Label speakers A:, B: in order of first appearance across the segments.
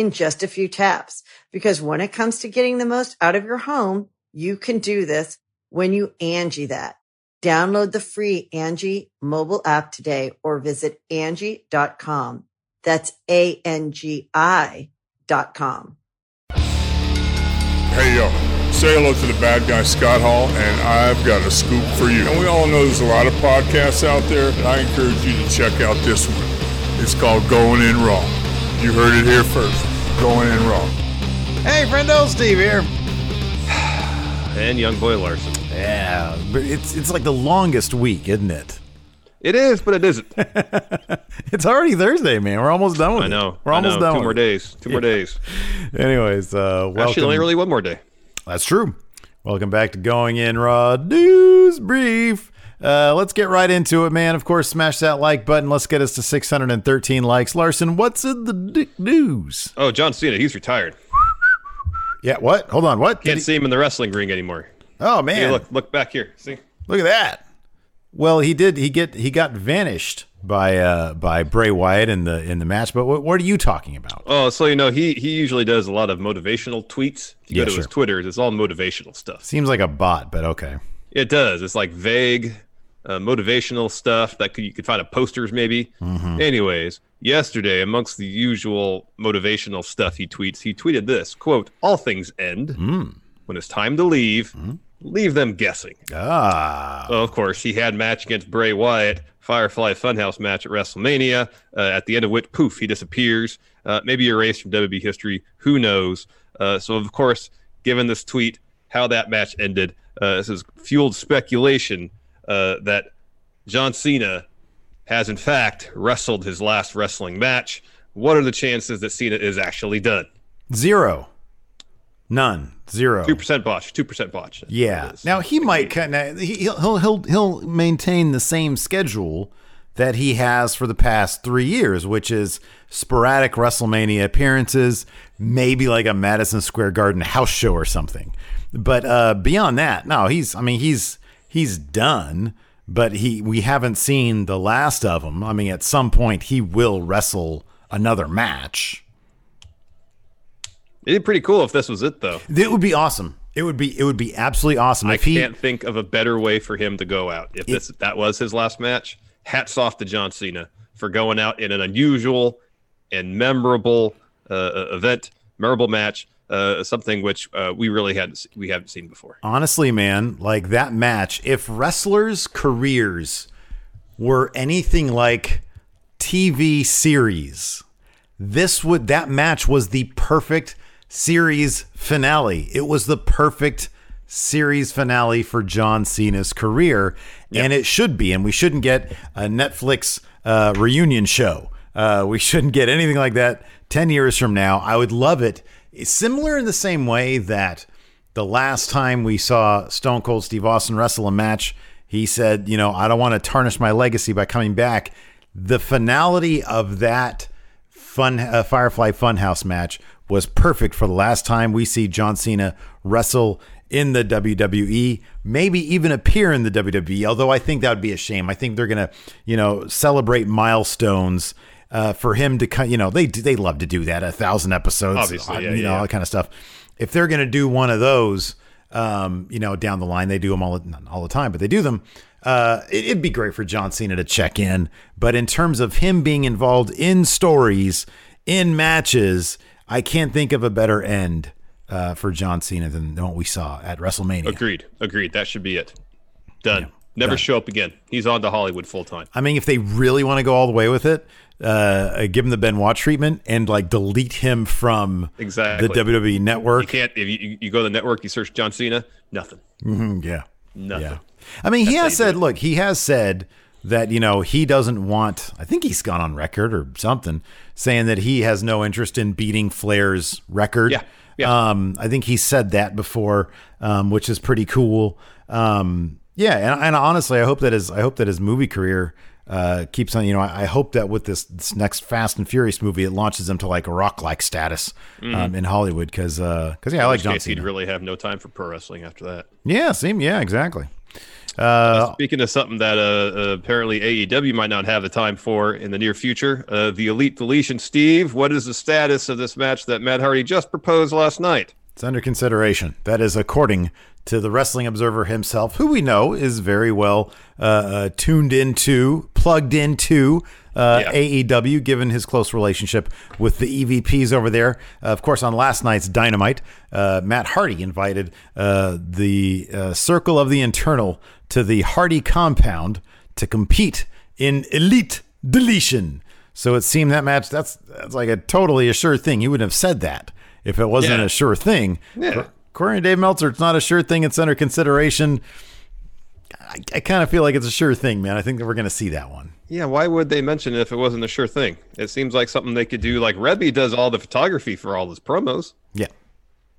A: in just a few taps. Because when it comes to getting the most out of your home, you can do this when you Angie that. Download the free Angie mobile app today or visit Angie.com. That's A-N-G-I dot com.
B: Hey yo, say hello to the bad guy Scott Hall, and I've got a scoop for you. And we all know there's a lot of podcasts out there, and I encourage you to check out this one. It's called Going In Raw. You heard it here first. Going in wrong.
C: Hey, friendo, Steve here.
D: and young boy Larson.
C: Yeah, but it's it's like the longest week, isn't it?
D: It is, but it isn't.
C: it's already Thursday, man. We're almost done with
D: I
C: it.
D: know.
C: We're almost
D: know.
C: done.
D: Two more
C: with
D: days. Two more days.
C: Anyways, uh, welcome.
D: Actually, only really one more day.
C: That's true. Welcome back to Going In Raw News Brief. Uh, let's get right into it, man. Of course, smash that like button. Let's get us to 613 likes. Larson, what's in the dick news?
D: Oh, John Cena, he's retired.
C: Yeah, what? Hold on, what?
D: Can't see him in the wrestling ring anymore.
C: Oh man,
D: hey, look, look back here. See,
C: look at that. Well, he did. He get he got vanished by uh by Bray Wyatt in the in the match. But what, what are you talking about?
D: Oh, so you know he he usually does a lot of motivational tweets. If you
C: Yeah,
D: go to
C: sure.
D: his Twitter, it's all motivational stuff.
C: Seems like a bot, but okay.
D: It does. It's like vague, uh, motivational stuff that could, you could find on posters maybe. Anyways, yesterday amongst the usual motivational stuff he tweets, he tweeted this quote: "All things end when it's time to leave. Leave them guessing."
C: Ah,
D: Well, of course, he had match against Bray Wyatt, Firefly Funhouse match at WrestleMania. Uh, at the end of which, poof, he disappears. Uh, maybe erased from WWE history. Who knows? Uh, so, of course, given this tweet, how that match ended, uh, this has fueled speculation uh, that John Cena has, in fact, wrestled his last wrestling match. What are the chances that Cena is actually done?
C: zero, none, zero.
D: Two percent botch. Two percent botch.
C: Yeah. Now he might kind of he, he'll he'll he'll he'll maintain the same schedule that he has for the past three years, which is sporadic WrestleMania appearances, maybe like a Madison Square Garden house show or something. But uh, beyond that, no, he's I mean he's he's done. But he we haven't seen the last of him. I mean, at some point he will wrestle another match.
D: It'd be pretty cool if this was it, though.
C: It would be awesome. It would be it would be absolutely awesome
D: I
C: if he
D: can't think of a better way for him to go out. If this that was his last match, hats off to John Cena for going out in an unusual and memorable uh, uh, event, memorable match, uh, something which uh, we really hadn't we haven't seen before.
C: Honestly, man, like that match, if wrestlers' careers were anything like TV series, this would that match was the perfect series finale. It was the perfect series finale for John Cena's career, and it should be. And we shouldn't get a Netflix uh, reunion show. Uh, we shouldn't get anything like that 10 years from now. I would love it. Similar in the same way that the last time we saw Stone Cold Steve Austin wrestle a match, he said, you know, I don't want to tarnish my legacy by coming back. The finality of that fun uh, Firefly Funhouse match was perfect for the last time we see John Cena wrestle in the WWE, maybe even appear in the WWE. Although I think that would be a shame. I think they're gonna, you know, celebrate milestones uh, for him to, cut. you know, they they love to do that a thousand episodes,
D: Obviously,
C: uh,
D: yeah,
C: you know,
D: yeah.
C: all that kind of stuff. If they're gonna do one of those, um, you know, down the line, they do them all not all the time, but they do them. Uh, it, it'd be great for John Cena to check in, but in terms of him being involved in stories, in matches, I can't think of a better end uh, for John Cena than, than what we saw at WrestleMania.
D: Agreed. Agreed. That should be it. Done.
C: Yeah,
D: Never show up again. He's on to Hollywood full time.
C: I mean, if they really want to go all the way with it, uh, give him the Benoit treatment and like delete him from
D: Exactly.
C: the WWE network.
D: You can't if you, you go to the network, you search John Cena, nothing.
C: Mhm, yeah.
D: Nothing.
C: Yeah. I mean, he
D: how
C: has said, look, he has said that, you know, he doesn't want, I think he's gone on record or something saying that he has no interest in beating Flair's record.
D: Yeah, yeah.
C: Um, I think he said that before, um, which is pretty cool. Um, yeah. And, and honestly, I hope that his, I hope that his movie career, uh, keeps on, you know, I, I hope that with this, this next Fast and Furious movie, it launches him to like a rock like status, um, in Hollywood. Cause, uh, cause yeah, I like John
D: case he'd really have no time for pro wrestling after that.
C: yeah. Same. Yeah, exactly. Uh,
D: Speaking of something that uh, uh, apparently AEW might not have the time for in the near future, uh, the Elite Deletion. Steve, what is the status of this match that Matt Hardy just proposed last night?
C: It's under consideration. That is according to the Wrestling Observer himself, who we know is very well uh, uh, tuned into, plugged into uh,
D: Yeah.
C: AEW, given his close relationship with the EVPs over there. Uh, of course, on last night's Dynamite, uh, Matt Hardy invited uh, the uh, Circle of the Internal to the Hardy compound to compete in Elite Deletion. So it seemed that match that's that's like a totally a sure thing. You wouldn't have said that if it wasn't
D: Yeah.
C: a sure thing.
D: Yeah.
C: According to Dave Meltzer, it's not a sure thing. It's under consideration. I, I kind of feel like it's a sure thing, man. I think that we're going to see that one.
D: Yeah, why would they mention it if it wasn't a sure thing? It seems like something they could do. Like Reby does all the photography for all his promos.
C: Yeah.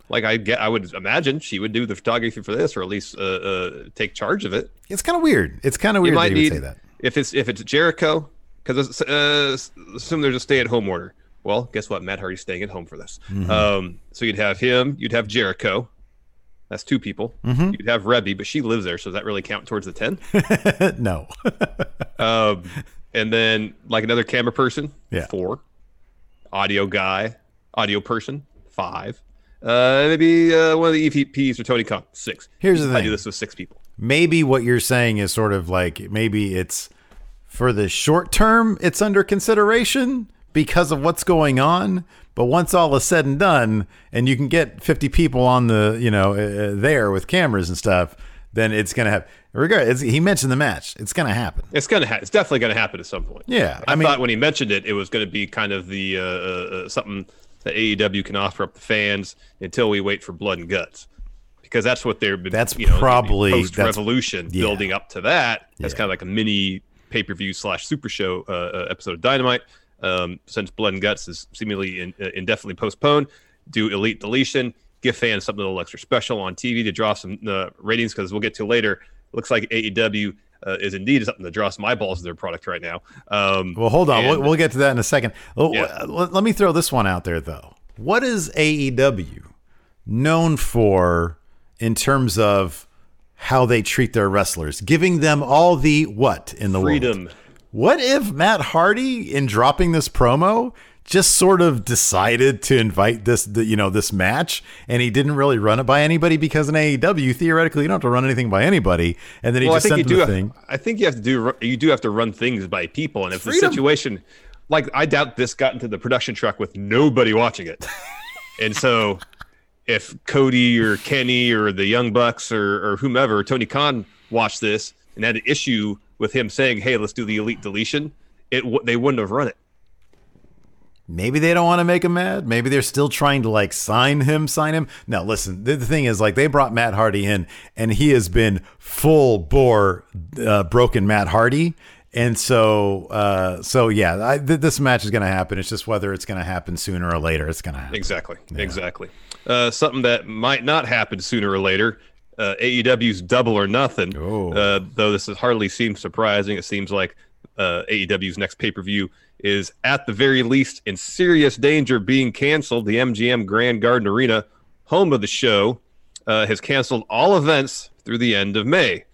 D: Like I get, I would imagine she would do the photography for this, or at least uh, uh, take charge of it.
C: It's kind of weird. It's kind of
D: You
C: weird that
D: might
C: would
D: need
C: say that.
D: if it's if it's Jericho, because uh, assume there's a stay-at-home order. Well, guess what? Matt Hardy's staying at home for this.
C: Mm-hmm.
D: Um, so you'd have him, you'd have Jericho. That's two people.
C: Mm-hmm.
D: You'd have Reby, but she lives there, so does that really count towards the ten?
C: no.
D: um, and then like another camera person,
C: Yeah.
D: four. Audio guy, audio person, five. Uh, maybe uh, one of the EVPs or Tony Khan, six.
C: Here's the thing: I
D: do this with six people.
C: maybe what you're saying is sort of like maybe it's for the short term, it's under consideration because of what's going on. But once all is said and done, and you can get 50 people on the, you know, uh, there with cameras and stuff, then it's going to have, regard, he mentioned the match. It's going to happen.
D: It's gonna. Ha- it's definitely gonna happen at some point.
C: Yeah,
D: I,
C: I mean-
D: thought when he mentioned it, it was gonna be kind of the uh, uh, uh, something that AEW can offer up the fans until we wait for blood and guts, because that's what they're.
C: That's
D: you know,
C: probably-
D: post revolution
C: yeah.
D: building up to that. That's
C: Yeah.
D: kind of like a mini pay per view slash super show uh, uh, episode of Dynamite. Um, since blood and guts is seemingly in, uh, indefinitely postponed, do elite deletion. Give fans something a little extra special on TV to draw some uh, ratings because we'll get to later. Looks like AEW uh, is indeed something that draws my balls to their product right now. Um,
C: Well, hold on.
D: and-
C: We'll, we'll get to that in a second. Oh,
D: Yeah.
C: Let, let me throw this one out there, though. What is AEW known for in terms of how they treat their wrestlers? Giving them all the what in the
D: freedom.
C: world? What if Matt Hardy, in dropping this promo, just sort of decided to invite this, the, you know, this match, and he didn't really run it by anybody because in AEW, theoretically, you don't have to run anything by anybody, and then he
D: Well, I
C: just
D: think you
C: sent
D: do.
C: the
D: Have,
C: thing.
D: I think you have to do. You do have to run things by people, and if
C: Freedom.
D: the situation, like I doubt this got into the production truck with nobody watching it, and so if Cody or Kenny or the Young Bucks or, or whomever, Tony Khan watched this and had an issue with him saying, "Hey, let's do the elite deletion," it w- they wouldn't have run it.
C: Maybe they don't want to make him mad. Maybe they're still trying to like sign him, sign him. Now, listen, the, the thing is, like, they brought Matt Hardy in, and he has been full bore uh, broken Matt Hardy. And so, uh, so yeah, I, th- this match is going to happen. It's just whether it's going to happen sooner or later. It's going to happen.
D: Exactly. Exactly. Uh, something that might not happen sooner or later. Uh, AEW's Double or Nothing.
C: Oh.
D: Uh, though this is hardly seems surprising, it seems like uh, AEW's next pay per view is at the very least in serious danger of being canceled. The MGM Grand Garden Arena, home of the show, uh, has canceled all events through the end of May,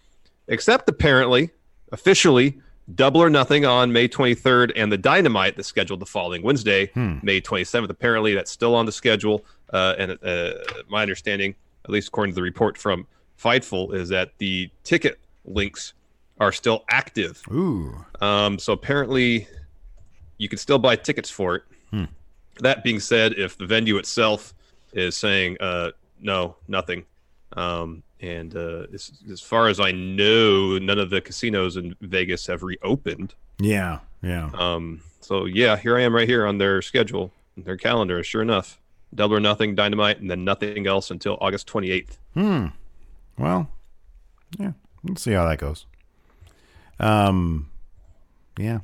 D: except apparently, officially, Double or Nothing on May 23rd and the Dynamite that's scheduled the following Wednesday, May 27th. Apparently, that's still on the schedule. Uh, and uh, my understanding, at least according to the report from Fightful, is that the ticket links are still active.
C: Ooh,
D: Um, so apparently, you can still buy tickets for it. That being said, if the venue itself is saying uh, no, nothing. Um, and uh, as, as far as I know, none of the casinos in Vegas have reopened.
C: Yeah, yeah.
D: Um, so yeah, here I am right here on their schedule, their calendar. Sure enough, double or nothing, dynamite, and then nothing else until August 28th.
C: Hmm. Well, yeah. Let's see how that goes. Um, yeah.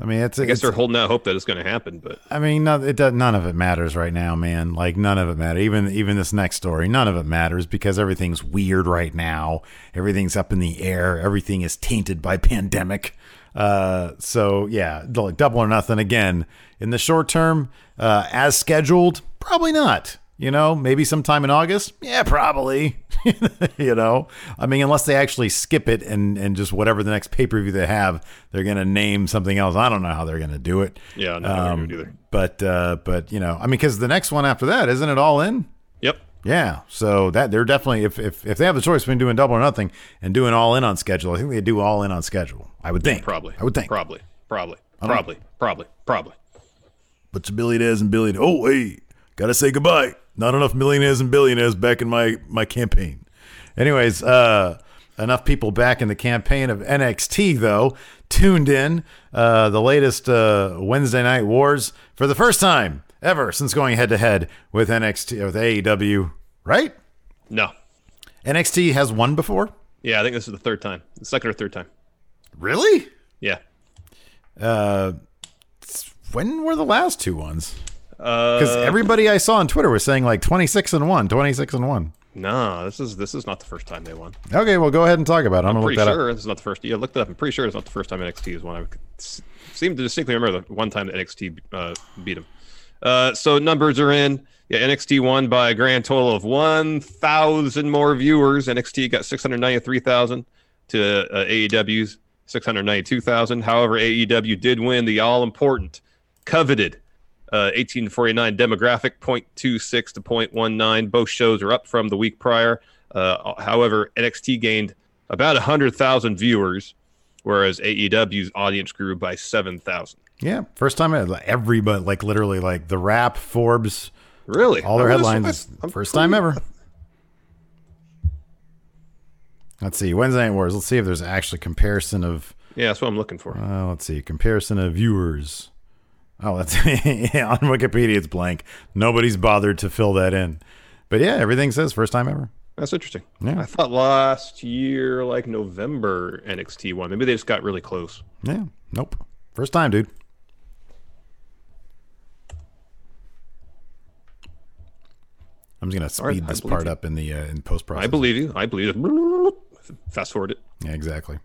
C: I mean, it's.
D: I guess
C: it's,
D: they're holding out hope that it's going to happen, but
C: I mean, no, it does, none of it matters right now, man. Like none of it matters. Even even this next story, none of it matters because everything's weird right now. Everything's up in the air. Everything is tainted by pandemic. Uh, so yeah, like double or nothing again. In the short term, uh, as scheduled, probably not. You know, maybe sometime in August. Yeah, probably. you know, I mean, unless they actually skip it and and just whatever the next pay per view they have, they're gonna name something else. I don't know how they're gonna do it.
D: yeah, no, I don't either.
C: But uh, but you know, I mean, because the next one after that, isn't it all in?
D: Yep.
C: Yeah. So that they're definitely if if if they have the choice between doing double or nothing and doing all in on schedule, I think they do all in on schedule. I would think.
D: Probably.
C: I would think.
D: Probably. Probably. Probably. Probably. Probably.
C: But to billionaires and billionaires. Oh, hey, gotta say goodbye. Not enough millionaires and billionaires back in my my campaign. Anyways, uh, enough people back in the campaign of NXT though tuned in. Uh, the latest uh, Wednesday Night Wars for the first time ever since going head to head with NXT with AEW. Right?
D: No.
C: NXT has won before.
D: Yeah, I think this is the third time, the second or third time.
C: Really?
D: Yeah.
C: Uh, when were the last two ones?
D: Uh,
C: Because everybody I saw on Twitter was saying like 26 and 1, 26 and 1.
D: no, this is this is not the first time they won.
C: Okay, well, go ahead and talk about it. I'm,
D: I'm
C: look
D: pretty
C: that
D: sure
C: up.
D: this is not the first. Yeah, looked it up. I'm pretty sure it's not the first time NXT has won. I seem to distinctly remember the one time that NXT uh, beat them. Uh, so numbers are in. Yeah, NXT won by a grand total of 1,000 more viewers. NXT got 693,000 to uh, AEW's 692,000. However, AEW did win the all important, coveted uh, 1849 demographic, 0.26 to 0.19. Both shows are up from the week prior. Uh, however, NXT gained about 100,000 viewers, whereas AEW's audience grew by 7,000.
C: Yeah, first time everybody, like literally, like the rap, Forbes,
D: Really?
C: all their headlines. First time ever. Let's see. Wednesday Night Wars. Let's see if there's actually comparison of.
D: Yeah, that's what I'm looking for.
C: Uh, let's see. Comparison of viewers. Oh, that's yeah, on Wikipedia. It's blank. Nobody's bothered to fill that in. But yeah, everything says first time ever.
D: That's interesting.
C: Yeah.
D: I thought last year, like November, NXT won. Maybe they just got really close.
C: Yeah. Nope. First time, dude. I'm just gonna speed
D: I
C: this part
D: you.
C: up in the uh, in post process.
D: I believe you. I believe it. Fast forward it.
C: Yeah, exactly.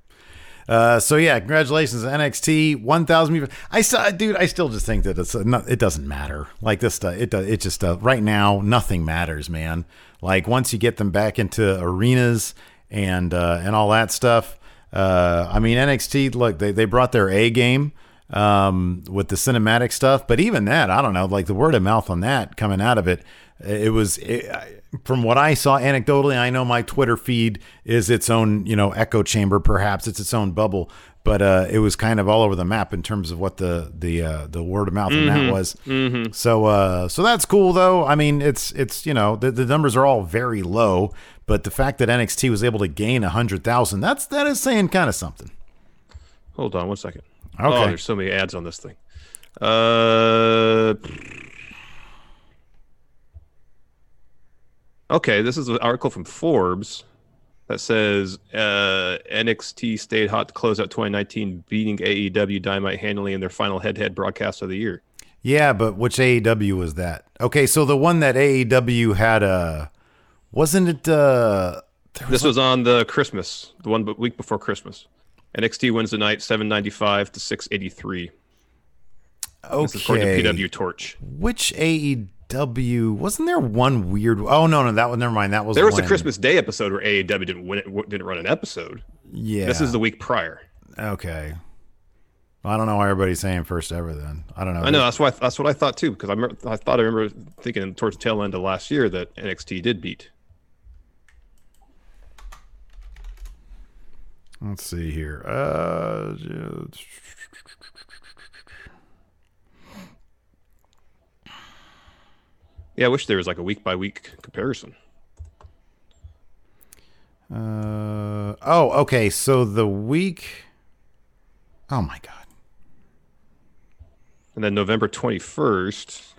C: Uh, so yeah, congratulations NXT 1000 people. I saw, dude. I still just think that it's not, it doesn't matter. Like this stuff, it does. It just uh, right now nothing matters, man. Like once you get them back into arenas and uh, and all that stuff. Uh, I mean NXT. Look, they they brought their A game um, with the cinematic stuff, but even that, I don't know. Like the word of mouth on that coming out of it, it was it, from what I saw anecdotally. I know my Twitter feed is its own, you know, echo chamber. Perhaps it's its own bubble, but uh, it was kind of all over the map in terms of what the the uh, the word of mouth on that was. So uh, so that's cool though. I mean, it's it's you know the, the numbers are all very low, but the fact that NXT was able to gain a hundred thousand, that's that is saying kind of something.
D: Hold on one second.
C: Okay.
D: Oh, there's so many ads on this thing. Uh. Okay, this is an article from Forbes that says uh, NXT stayed hot to close out 2019, beating AEW Dynamite handily in their final head-to-head broadcast of the year.
C: Yeah, but which AEW was that? Okay, so the one that AEW had uh wasn't it uh was
D: This was on the Christmas, the one week before Christmas. NXT wins the night 795 to 683. Okay. This is according to PW Torch.
C: Which AEW wasn't there one weird Oh no, no, that one never mind. That was
D: There was a Christmas Day episode where AEW didn't win it, didn't run an episode.
C: Yeah.
D: This is the week prior.
C: Okay. Well, I don't know why everybody's saying first ever then. I don't know.
D: I know that's why that's what I thought too because I remember, I thought I remember thinking towards the tail end of last year that NXT did beat.
C: Let's see here. Uh
D: Yeah, I wish there was like a week by week comparison.
C: Uh oh, okay. So the week. Oh my god.
D: And then November 21st.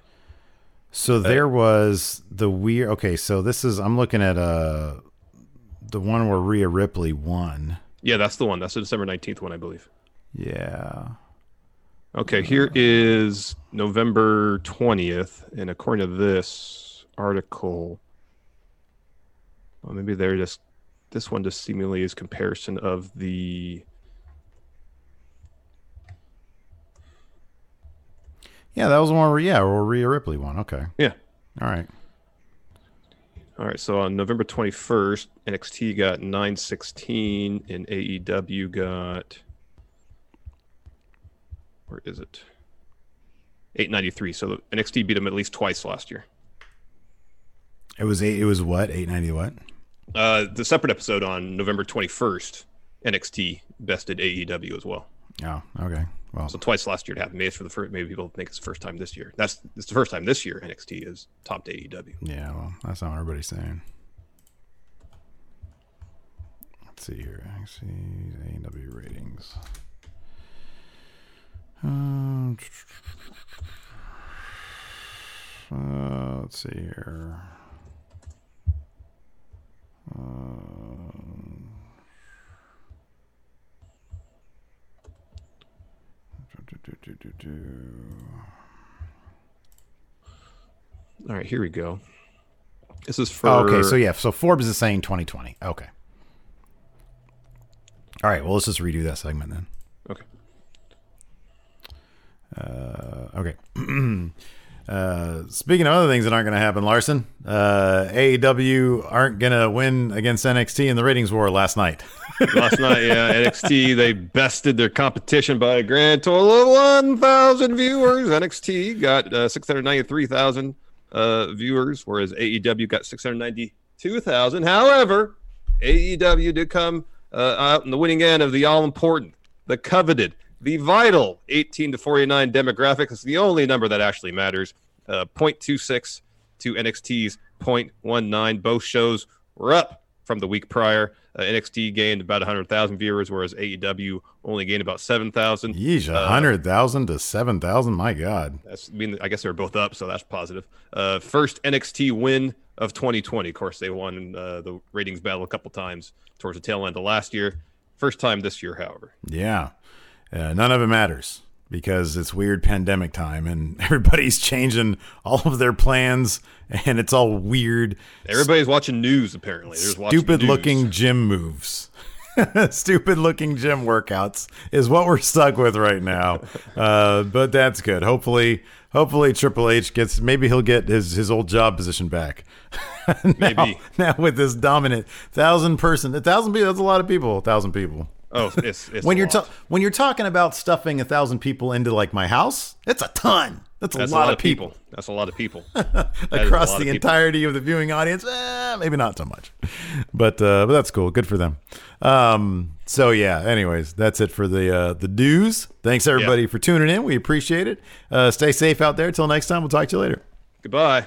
C: So there was the weird. Okay, so this is I'm looking at uh the one where Rhea Ripley won.
D: Yeah, that's the one. That's the December 19th one, I believe.
C: Yeah.
D: Okay, here uh. is November 20th. And according to this article, well, maybe they're just, this one just seemingly is comparison of the,
C: Yeah, that was the one where yeah, where Rhea Ripley won. Okay.
D: yeah.
C: All right.
D: All right, so on November 21st, NXT got 916 and AEW got, where is it? 893. So NXT beat them at least twice last year.
C: It was eight, it was what? 890 what?
D: Uh, the separate episode on November 21st, NXT bested AEW as well.
C: Oh, okay. Well,
D: So twice last year it happened. Maybe it's for the first. Maybe people think it's the first time this year. That's it's the first time this year NXT is topped E AEW.
C: yeah, well, that's not what everybody's saying. Let's see here. Actually, AEW ratings. Um, uh, let's see here. Do.
D: All right, here we go. This is for
C: Oh, okay, so yeah, so Forbes is saying 2020. Okay. All right, well, let's just redo that segment then.
D: okay.
C: Uh, okay. uh, speaking of other things that aren't going to happen, Larson, uh, AEW aren't going to win against NXT in the ratings war last night.
D: Last night, yeah, NXT they bested their competition by a grand total of 1,000 viewers. NXT got uh, 693,000 uh, viewers, whereas AEW got 692,000. However, AEW did come uh, out in the winning end of the all important, the coveted, the vital 18 to 49 demographic. It's the only number that actually matters. Uh, 0.26 to NXT's 0.19. Both shows were up from the week prior. Uh, NXT gained about 100,000 viewers, whereas AEW only gained about 7,000.
C: Yeesh, 100,000 to 7,000. My God.
D: That's, I mean, I guess they were both up, so that's positive. Uh, first NXT win of 2020. Of course, they won uh, the ratings battle a couple times towards the tail end of last year. First time this year, however.
C: Yeah. Uh, none of it matters because it's weird pandemic time and everybody's changing all of their plans and it's all weird.
D: Everybody's watching news, apparently. There's watching
C: Stupid
D: news.
C: looking gym moves. Stupid looking gym workouts is what we're stuck with right now. Uh, but that's good. Hopefully, hopefully Triple H gets maybe he'll get his his old job position back. now,
D: Maybe.
C: now with this dominant thousand person, a thousand people. That's a lot of people. A thousand people.
D: Oh, it's, it's
C: when
D: a
C: you're
D: lot.
C: ta- when you're talking about stuffing a thousand people into like my house, it's a ton. That's a,
D: That's
C: lot, of people,
D: That's a lot of people. A
C: across
D: lot
C: the
D: people.
C: entirety of the viewing audience. Eh, maybe not so much, but uh, but that's cool. Good for them. Um, so yeah. Anyways, that's it for the uh, the dues. Thanks everybody for tuning in. We appreciate it. Uh, stay safe out there. Till next time. We'll talk to you later.
D: Goodbye.